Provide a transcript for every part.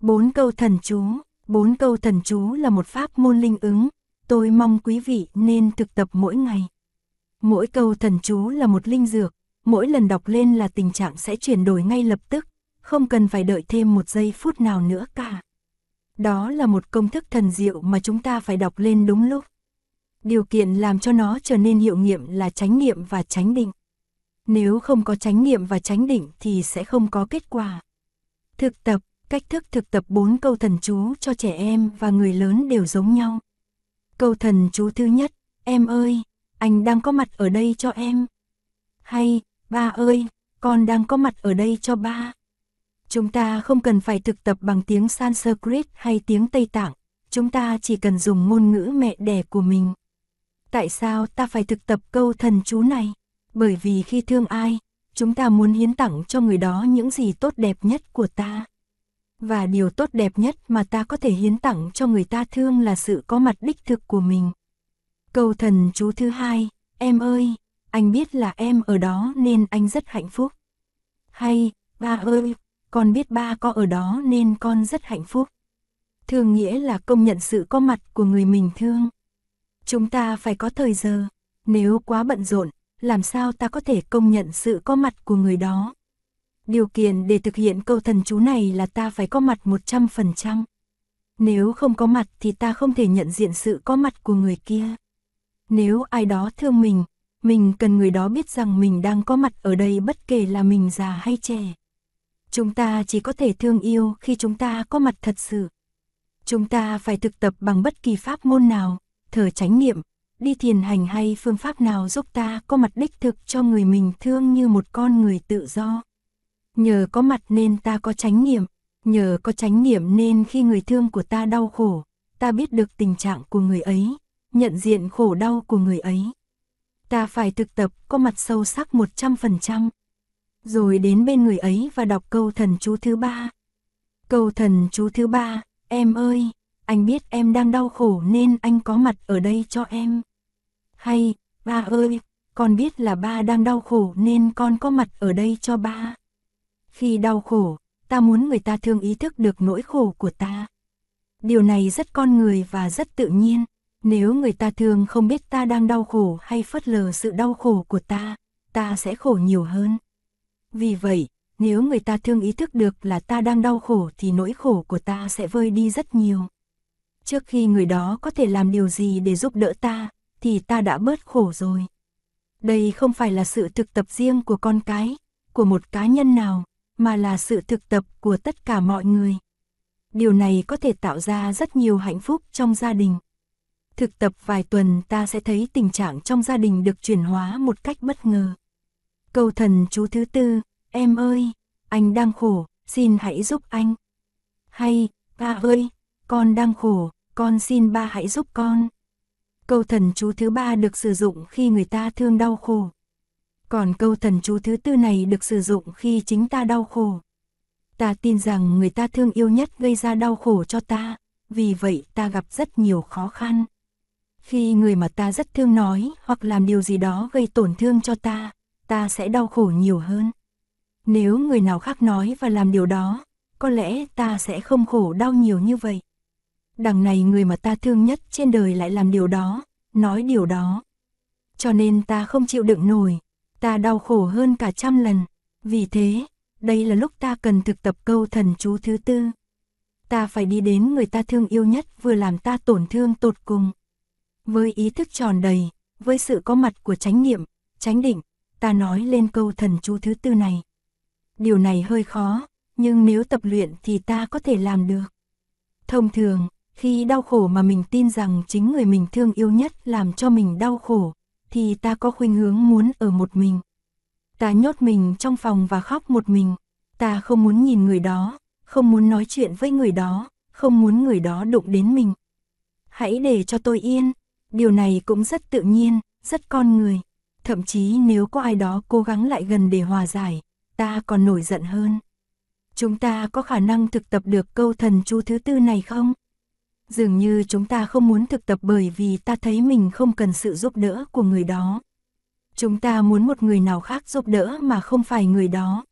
Bốn câu thần chú, bốn câu thần chú là một pháp môn linh ứng, tôi mong quý vị nên thực tập mỗi ngày. Mỗi câu thần chú là một linh dược, mỗi lần đọc lên là tình trạng sẽ chuyển đổi ngay lập tức, không cần phải đợi thêm một giây phút nào nữa cả. Đó là một công thức thần diệu mà chúng ta phải đọc lên đúng lúc. Điều kiện làm cho nó trở nên hiệu nghiệm là chánh niệm và chánh định. Nếu không có chánh niệm và chánh định thì sẽ không có kết quả. Thực tập, cách thức thực tập bốn câu thần chú cho trẻ em và người lớn đều giống nhau. Câu thần chú thứ nhất, em ơi, anh đang có mặt ở đây cho em. Hay, ba ơi, con đang có mặt ở đây cho ba. Chúng ta không cần phải thực tập bằng tiếng Sanskrit hay tiếng Tây Tạng, chúng ta chỉ cần dùng ngôn ngữ mẹ đẻ của mình. Tại sao ta phải thực tập câu thần chú này? Bởi vì khi thương ai, chúng ta muốn hiến tặng cho người đó những gì tốt đẹp nhất của ta. Và điều tốt đẹp nhất mà ta có thể hiến tặng cho người ta thương là sự có mặt đích thực của mình. cầu thần chú thứ hai, em ơi, anh biết là em ở đó nên anh rất hạnh phúc. Hay, ba ơi, con biết ba có ở đó nên con rất hạnh phúc. thường nghĩa là công nhận sự có mặt của người mình thương. Chúng ta phải có thời giờ, nếu quá bận rộn, làm sao ta có thể công nhận sự có mặt của người đó. Điều kiện để thực hiện câu thần chú này là ta phải có mặt 100%. Nếu không có mặt thì ta không thể nhận diện sự có mặt của người kia. Nếu ai đó thương mình, mình cần người đó biết rằng mình đang có mặt ở đây bất kể là mình già hay trẻ. Chúng ta chỉ có thể thương yêu khi chúng ta có mặt thật sự. Chúng ta phải thực tập bằng bất kỳ pháp môn nào, thở chánh niệm, đi thiền hành hay phương pháp nào giúp ta có mặt đích thực cho người mình thương như một con người tự do. Nhờ có mặt nên ta có chánh niệm, nhờ có chánh niệm nên khi người thương của ta đau khổ, ta biết được tình trạng của người ấy, nhận diện khổ đau của người ấy. Ta phải thực tập có mặt sâu sắc 100%. Rồi đến bên người ấy và đọc câu thần chú thứ ba. Câu thần chú thứ ba, em ơi, anh biết em đang đau khổ nên anh có mặt ở đây cho em. Hay, ba ơi, con biết là ba đang đau khổ nên con có mặt ở đây cho ba. Khi đau khổ, ta muốn người ta thương ý thức được nỗi khổ của ta. Điều này rất con người và rất tự nhiên. Nếu người ta thương không biết ta đang đau khổ hay phớt lờ sự đau khổ của ta, ta sẽ khổ nhiều hơn. Vì vậy, nếu người ta thương ý thức được là ta đang đau khổ thì nỗi khổ của ta sẽ vơi đi rất nhiều. Trước khi người đó có thể làm điều gì để giúp đỡ ta, thì ta đã bớt khổ rồi. Đây không phải là sự thực tập riêng của con cái, của một cá nhân nào, mà là sự thực tập của tất cả mọi người. Điều này có thể tạo ra rất nhiều hạnh phúc trong gia đình. Thực tập vài tuần ta sẽ thấy tình trạng trong gia đình được chuyển hóa một cách bất ngờ. Cầu thần chú thứ tư, em ơi, anh đang khổ, xin hãy giúp anh. Hay, ba ơi, con đang khổ, con xin ba hãy giúp con. Câu thần chú thứ ba được sử dụng khi người ta thương đau khổ. Còn câu thần chú thứ tư này được sử dụng khi chính ta đau khổ. Ta tin rằng người ta thương yêu nhất gây ra đau khổ cho ta, vì vậy ta gặp rất nhiều khó khăn. Khi người mà ta rất thương nói hoặc làm điều gì đó gây tổn thương cho ta, ta sẽ đau khổ nhiều hơn. Nếu người nào khác nói và làm điều đó, có lẽ ta sẽ không khổ đau nhiều như vậy. Đằng này người mà ta thương nhất trên đời lại làm điều đó, nói điều đó. Cho nên ta không chịu đựng nổi, ta đau khổ hơn cả trăm lần. Vì thế, đây là lúc ta cần thực tập câu thần chú thứ tư. Ta phải đi đến người ta thương yêu nhất vừa làm ta tổn thương tột cùng. Với ý thức tròn đầy, với sự có mặt của chánh niệm, chánh định, ta nói lên câu thần chú thứ tư này. Điều này hơi khó, nhưng nếu tập luyện thì ta có thể làm được. Thông thường, khi đau khổ mà mình tin rằng chính người mình thương yêu nhất làm cho mình đau khổ, thì ta có khuynh hướng muốn ở một mình. Ta nhốt mình trong phòng và khóc một mình, ta không muốn nhìn người đó, không muốn nói chuyện với người đó, không muốn người đó đụng đến mình. Hãy để cho tôi yên, điều này cũng rất tự nhiên, rất con người. Thậm chí nếu có ai đó cố gắng lại gần để hòa giải, ta còn nổi giận hơn. Chúng ta có khả năng thực tập được câu thần chú thứ tư này không? Dường như chúng ta không muốn thực tập bởi vì ta thấy mình không cần sự giúp đỡ của người đó. Chúng ta muốn một người nào khác giúp đỡ mà không phải người đó.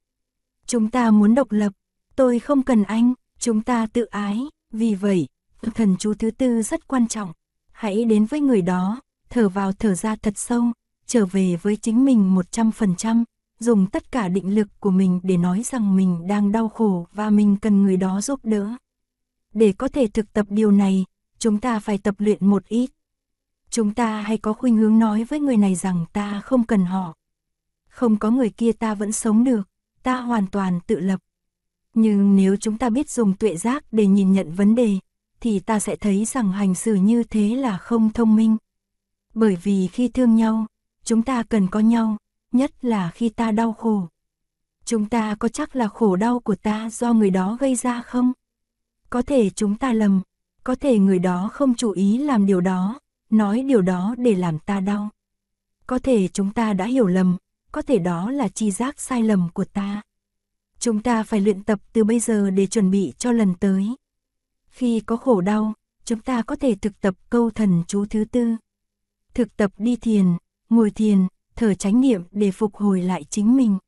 Chúng ta muốn độc lập, tôi không cần anh, Chúng ta tự ái, vì vậy, thần chú thứ tư rất quan trọng. Hãy đến với người đó, thở vào thở ra thật sâu, trở về với chính mình 100%, dùng tất cả định lực của mình để nói rằng mình đang đau khổ và mình cần người đó giúp đỡ. Để có thể thực tập điều này, chúng ta phải tập luyện một ít. Chúng ta hay có khuynh hướng nói với người này rằng ta không cần họ. Không có người kia ta vẫn sống được, ta hoàn toàn tự lập. Nhưng nếu chúng ta biết dùng tuệ giác để nhìn nhận vấn đề, thì ta sẽ thấy rằng hành xử như thế là không thông minh. Bởi vì khi thương nhau, chúng ta cần có nhau, nhất là khi ta đau khổ. Chúng ta có chắc là khổ đau của ta do người đó gây ra không? Có thể chúng ta lầm, có thể người đó không chú ý làm điều đó, nói điều đó để làm ta đau. Có thể chúng ta đã hiểu lầm, có thể đó là chi giác sai lầm của ta. Chúng ta phải luyện tập từ bây giờ để chuẩn bị cho lần tới. Khi có khổ đau, chúng ta có thể thực tập câu thần chú thứ tư. Thực tập đi thiền, ngồi thiền, thở chánh niệm để phục hồi lại chính mình.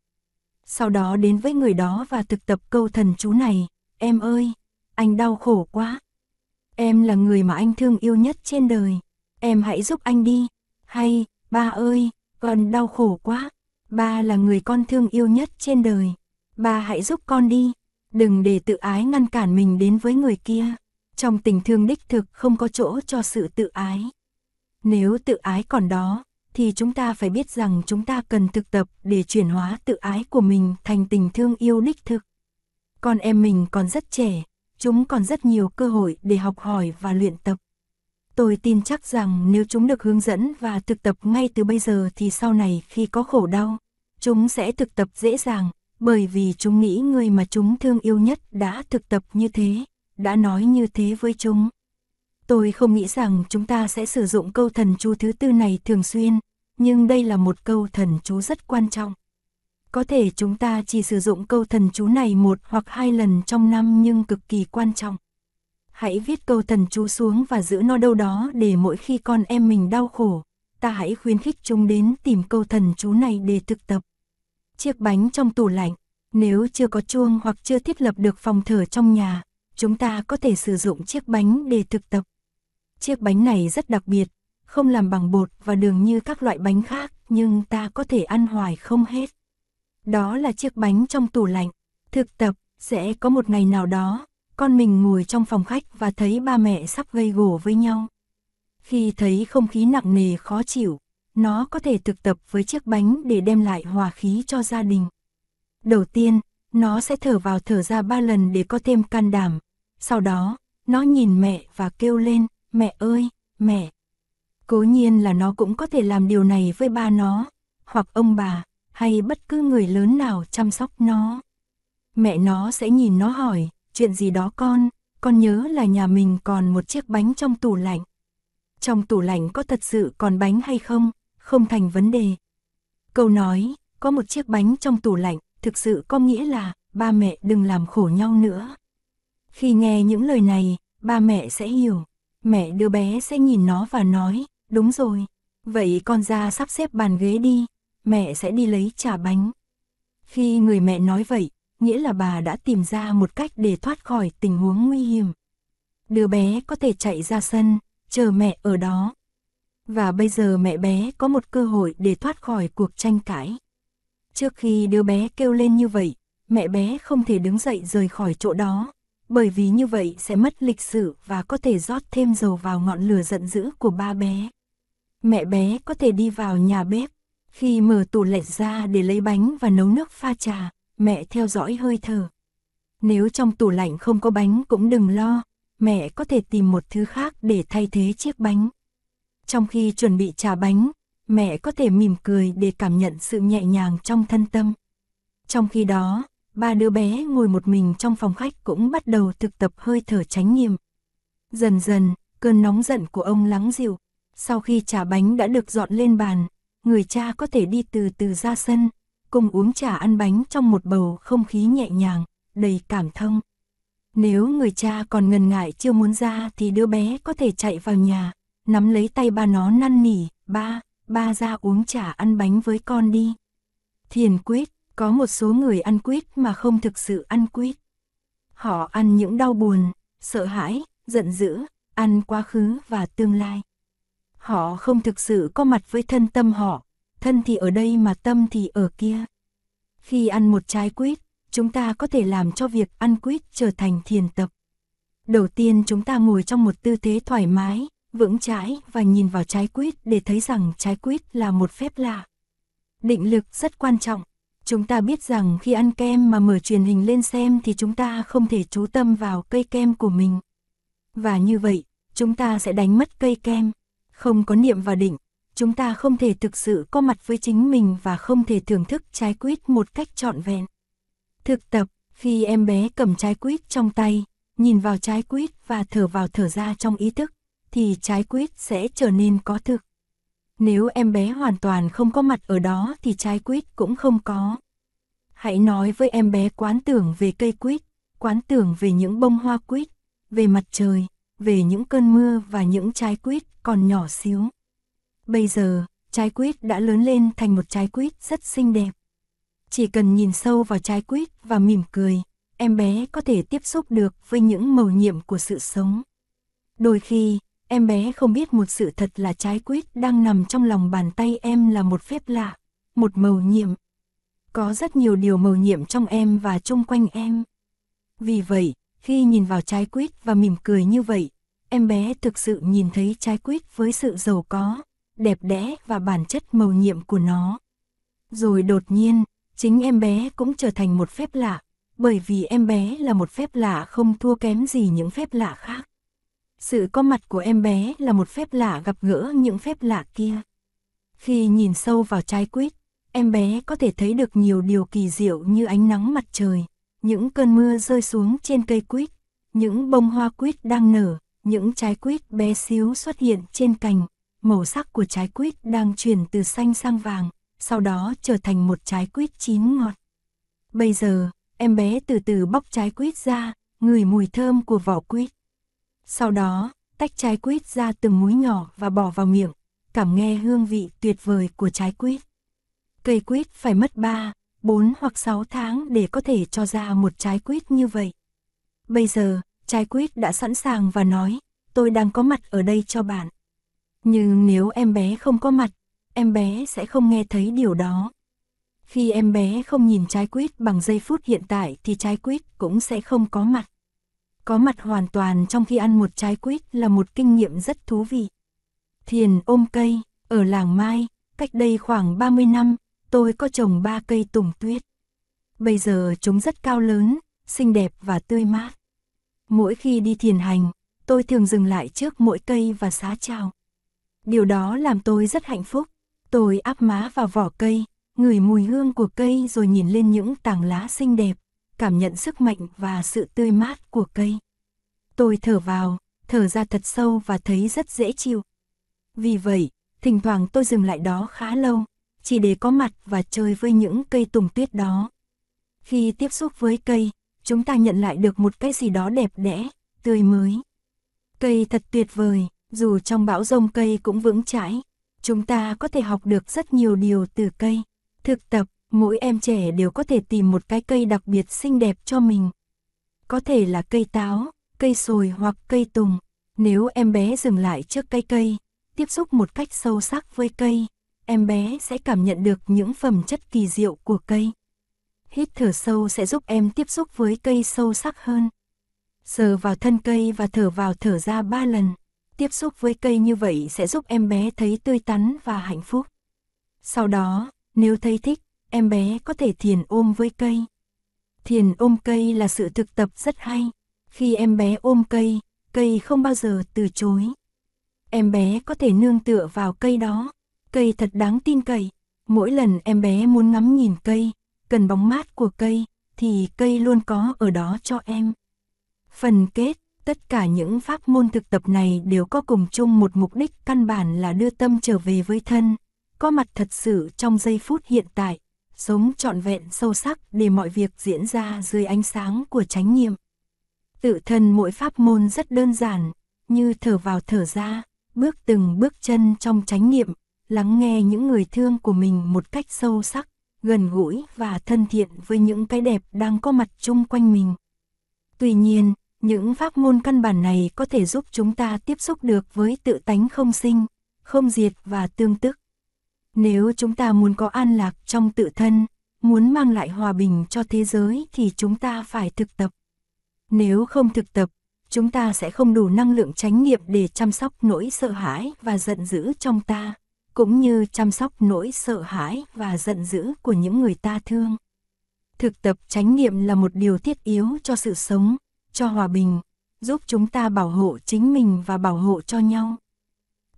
Sau đó đến với người đó và thực tập câu thần chú này, em ơi, anh đau khổ quá. Em là người mà anh thương yêu nhất trên đời, em hãy giúp anh đi. Hay, ba ơi, con đau khổ quá, ba là người con thương yêu nhất trên đời, ba hãy giúp con đi. Đừng để tự ái ngăn cản mình đến với người kia. Trong tình thương đích thực không có chỗ cho sự tự ái. Nếu tự ái còn đó, thì chúng ta phải biết rằng chúng ta cần thực tập để chuyển hóa tự ái của mình thành tình thương yêu đích thực. Con em mình còn rất trẻ, chúng còn rất nhiều cơ hội để học hỏi và luyện tập. Tôi tin chắc rằng nếu chúng được hướng dẫn và thực tập ngay từ bây giờ thì sau này khi có khổ đau, chúng sẽ thực tập dễ dàng, bởi vì chúng nghĩ người mà chúng thương yêu nhất đã thực tập như thế, đã nói như thế với chúng. Tôi không nghĩ rằng chúng ta sẽ sử dụng câu thần chú thứ tư này thường xuyên, nhưng đây là một câu thần chú rất quan trọng. Có thể chúng ta chỉ sử dụng câu thần chú này một hoặc hai lần trong năm nhưng cực kỳ quan trọng. Hãy viết câu thần chú xuống và giữ nó đâu đó để mỗi khi con em mình đau khổ, ta hãy khuyến khích chúng đến tìm câu thần chú này để thực tập. Chiếc bánh trong tủ lạnh, nếu chưa có chuông hoặc chưa thiết lập được phòng thờ trong nhà, chúng ta có thể sử dụng chiếc bánh để thực tập. Chiếc bánh này rất đặc biệt, không làm bằng bột và đường như các loại bánh khác, nhưng ta có thể ăn hoài không hết. Đó là chiếc bánh trong tủ lạnh. Thực tập, sẽ có một ngày nào đó, con mình ngồi trong phòng khách và thấy ba mẹ sắp gây gổ với nhau. Khi thấy không khí nặng nề khó chịu, nó có thể thực tập với chiếc bánh để đem lại hòa khí cho gia đình. Đầu tiên, nó sẽ thở vào thở ra ba lần để có thêm can đảm. Sau đó, nó nhìn mẹ và kêu lên, mẹ ơi, mẹ. Cố nhiên là nó cũng có thể làm điều này với ba nó, hoặc ông bà, hay bất cứ người lớn nào chăm sóc nó. Mẹ nó sẽ nhìn nó hỏi, chuyện gì đó con, con nhớ là nhà mình còn một chiếc bánh trong tủ lạnh. Trong tủ lạnh có thật sự còn bánh hay không, không thành vấn đề. Câu nói, có một chiếc bánh trong tủ lạnh, thực sự có nghĩa là, ba mẹ đừng làm khổ nhau nữa. Khi nghe những lời này, ba mẹ sẽ hiểu, mẹ đứa bé sẽ nhìn nó và nói, đúng rồi, vậy con ra sắp xếp bàn ghế đi, mẹ sẽ đi lấy trà bánh. Khi người mẹ nói vậy, nghĩa là bà đã tìm ra một cách để thoát khỏi tình huống nguy hiểm. Đứa bé có thể chạy ra sân, chờ mẹ ở đó. Và bây giờ mẹ bé có một cơ hội để thoát khỏi cuộc tranh cãi. Trước khi đứa bé kêu lên như vậy, mẹ bé không thể đứng dậy rời khỏi chỗ đó, bởi vì như vậy sẽ mất lịch sự và có thể rót thêm dầu vào ngọn lửa giận dữ của ba bé. Mẹ bé có thể đi vào nhà bếp, khi mở tủ lạnh ra để lấy bánh và nấu nước pha trà, mẹ theo dõi hơi thở. Nếu trong tủ lạnh không có bánh cũng đừng lo, mẹ có thể tìm một thứ khác để thay thế chiếc bánh. Trong khi chuẩn bị trà bánh, mẹ có thể mỉm cười để cảm nhận sự nhẹ nhàng trong thân tâm. Trong khi đó, ba đứa bé ngồi một mình trong phòng khách cũng bắt đầu thực tập hơi thở chánh nghiệm. Dần dần, cơn nóng giận của ông lắng dịu. Sau khi trà bánh đã được dọn lên bàn, người cha có thể đi từ từ ra sân, cùng uống trà ăn bánh trong một bầu không khí nhẹ nhàng, đầy cảm thông. Nếu người cha còn ngần ngại chưa muốn ra thì đứa bé có thể chạy vào nhà, nắm lấy tay ba nó năn nỉ, ba, ba ra uống trà ăn bánh với con đi. Thiền quyết, có một số người ăn quyết mà không thực sự ăn quyết. Họ ăn những đau buồn, sợ hãi, giận dữ, ăn quá khứ và tương lai. Họ không thực sự có mặt với thân tâm họ, thân thì ở đây mà tâm thì ở kia. Khi ăn một trái quýt, chúng ta có thể làm cho việc ăn quýt trở thành thiền tập. Đầu tiên chúng ta ngồi trong một tư thế thoải mái, vững chãi và nhìn vào trái quýt để thấy rằng trái quýt là một phép lạ. Định lực rất quan trọng. Chúng ta biết rằng khi ăn kem mà mở truyền hình lên xem thì chúng ta không thể chú tâm vào cây kem của mình. Và như vậy, chúng ta sẽ đánh mất cây kem. Không có niệm và định, chúng ta không thể thực sự có mặt với chính mình và không thể thưởng thức trái quýt một cách trọn vẹn. Thực tập, khi em bé cầm trái quýt trong tay, nhìn vào trái quýt và thở vào thở ra trong ý thức, thì trái quýt sẽ trở nên có thực. Nếu em bé hoàn toàn không có mặt ở đó thì trái quýt cũng không có. Hãy nói với em bé quán tưởng về cây quýt, quán tưởng về những bông hoa quýt, về mặt trời, về những cơn mưa và những trái quýt còn nhỏ xíu. Bây giờ, trái quýt đã lớn lên thành một trái quýt rất xinh đẹp. Chỉ cần nhìn sâu vào trái quýt và mỉm cười, em bé có thể tiếp xúc được với những màu nhiệm của sự sống. Đôi khi, em bé không biết một sự thật là trái quýt đang nằm trong lòng bàn tay em là một phép lạ, một màu nhiệm. Có rất nhiều điều màu nhiệm trong em và chung quanh em. Vì vậy, khi nhìn vào trái quýt và mỉm cười như vậy, em bé thực sự nhìn thấy trái quýt với sự giàu có, đẹp đẽ và bản chất màu nhiệm của nó. Rồi đột nhiên, chính em bé cũng trở thành một phép lạ, bởi vì em bé là một phép lạ không thua kém gì những phép lạ khác. Sự có mặt của em bé là một phép lạ gặp gỡ những phép lạ kia. Khi nhìn sâu vào trái quýt, em bé có thể thấy được nhiều điều kỳ diệu như ánh nắng mặt trời, những cơn mưa rơi xuống trên cây quýt, những bông hoa quýt đang nở, những trái quýt bé xíu xuất hiện trên cành, màu sắc của trái quýt đang chuyển từ xanh sang vàng, sau đó trở thành một trái quýt chín ngọt. Bây giờ, em bé từ từ bóc trái quýt ra, ngửi mùi thơm của vỏ quýt. Sau đó, tách trái quýt ra từng múi nhỏ và bỏ vào miệng, cảm nghe hương vị tuyệt vời của trái quýt. Cây quýt phải mất 3, 4 hoặc 6 tháng để có thể cho ra một trái quýt như vậy. Bây giờ, trái quýt đã sẵn sàng và nói, tôi đang có mặt ở đây cho bạn. Nhưng nếu em bé không có mặt, em bé sẽ không nghe thấy điều đó. Khi em bé không nhìn trái quýt bằng giây phút hiện tại thì trái quýt cũng sẽ không có mặt. Có mặt hoàn toàn trong khi ăn một trái quýt là một kinh nghiệm rất thú vị. Thiền ôm cây, ở làng Mai, cách đây khoảng 30 năm, tôi có trồng ba cây tùng tuyết. Bây giờ chúng rất cao lớn, xinh đẹp và tươi mát. Mỗi khi đi thiền hành, tôi thường dừng lại trước mỗi cây và xá chào. Điều đó làm tôi rất hạnh phúc. Tôi áp má vào vỏ cây, ngửi mùi hương của cây rồi nhìn lên những tảng lá xinh đẹp, cảm nhận sức mạnh và sự tươi mát của cây. Tôi thở vào, thở ra thật sâu và thấy rất dễ chịu. Vì vậy, thỉnh thoảng tôi dừng lại đó khá lâu, chỉ để có mặt và chơi với những cây tùng tuyết đó. Khi tiếp xúc với cây, chúng ta nhận lại được một cái gì đó đẹp đẽ, tươi mới. Cây thật tuyệt vời, dù trong bão rông cây cũng vững chãi. Chúng ta có thể học được rất nhiều điều từ cây. Thực tập, mỗi em trẻ đều có thể tìm một cái cây đặc biệt xinh đẹp cho mình. Có thể là cây táo, cây sồi hoặc cây tùng. Nếu em bé dừng lại trước cây cây, tiếp xúc một cách sâu sắc với cây, em bé sẽ cảm nhận được những phẩm chất kỳ diệu của cây. Hít thở sâu sẽ giúp em tiếp xúc với cây sâu sắc hơn. Sờ vào thân cây và thở vào thở ra ba lần. Tiếp xúc với cây như vậy sẽ giúp em bé thấy tươi tắn và hạnh phúc. Sau đó, nếu thấy thích, em bé có thể thiền ôm với cây. Thiền ôm cây là sự thực tập rất hay. Khi em bé ôm cây, cây không bao giờ từ chối. Em bé có thể nương tựa vào cây đó. Cây thật đáng tin cậy. Mỗi lần em bé muốn ngắm nhìn cây, cần bóng mát của cây, thì cây luôn có ở đó cho em. Phần kết Tất cả những pháp môn thực tập này đều có cùng chung một mục đích căn bản là đưa tâm trở về với thân, có mặt thật sự trong giây phút hiện tại, sống trọn vẹn sâu sắc để mọi việc diễn ra dưới ánh sáng của chánh niệm. Tự thân mỗi pháp môn rất đơn giản, như thở vào thở ra, bước từng bước chân trong chánh niệm, lắng nghe những người thương của mình một cách sâu sắc, gần gũi và thân thiện với những cái đẹp đang có mặt chung quanh mình. Tuy nhiên, những pháp môn căn bản này có thể giúp chúng ta tiếp xúc được với tự tánh không sinh, không diệt và tương tức. Nếu chúng ta muốn có an lạc trong tự thân, muốn mang lại hòa bình cho thế giới thì chúng ta phải thực tập. Nếu không thực tập, chúng ta sẽ không đủ năng lượng chánh nghiệp để chăm sóc nỗi sợ hãi và giận dữ trong ta, cũng như chăm sóc nỗi sợ hãi và giận dữ của những người ta thương. Thực tập chánh niệm là một điều thiết yếu cho sự sống, cho hòa bình, giúp chúng ta bảo hộ chính mình và bảo hộ cho nhau.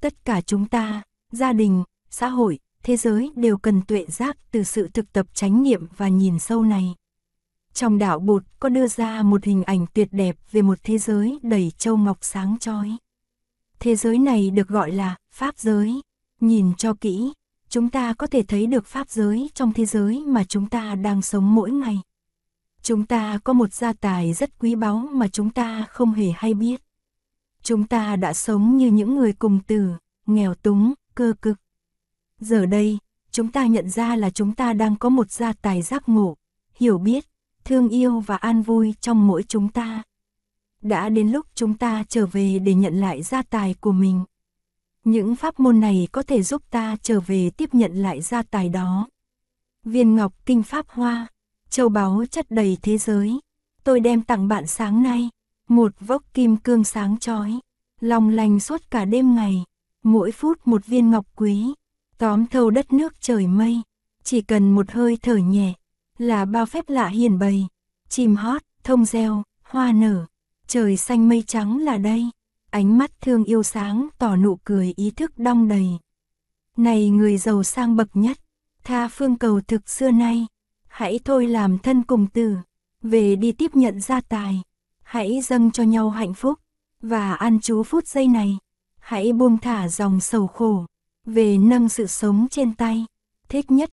Tất cả chúng ta, gia đình, xã hội, thế giới đều cần tuệ giác từ sự thực tập chánh niệm và nhìn sâu này. Trong đạo bột có đưa ra một hình ảnh tuyệt đẹp về một thế giới đầy châu ngọc sáng chói. Thế giới này được gọi là Pháp giới. Nhìn cho kỹ, chúng ta có thể thấy được Pháp giới trong thế giới mà chúng ta đang sống mỗi ngày. Chúng ta có một gia tài rất quý báu mà chúng ta không hề hay biết. Chúng ta đã sống như những người cùng tử, nghèo túng, cơ cực. Giờ đây, chúng ta nhận ra là chúng ta đang có một gia tài giác ngộ, hiểu biết, thương yêu và an vui trong mỗi chúng ta. Đã đến lúc chúng ta trở về để nhận lại gia tài của mình. Những pháp môn này có thể giúp ta trở về tiếp nhận lại gia tài đó. Viên ngọc kinh pháp hoa, châu báu chất đầy thế giới. Tôi đem tặng bạn sáng nay, một vốc kim cương sáng chói, long lành suốt cả đêm ngày, mỗi phút một viên ngọc quý, tóm thâu đất nước trời mây, chỉ cần một hơi thở nhẹ, là bao phép lạ hiền bày, chim hót, thông reo, hoa nở, trời xanh mây trắng là đây, ánh mắt thương yêu sáng tỏ nụ cười ý thức đong đầy. Này người giàu sang bậc nhất, tha phương cầu thực xưa nay, hãy thôi làm thân cùng tử, về đi tiếp nhận gia tài, hãy dâng cho nhau hạnh phúc, và ăn chú phút giây này, hãy buông thả dòng sầu khổ, về nâng sự sống trên tay, thích nhất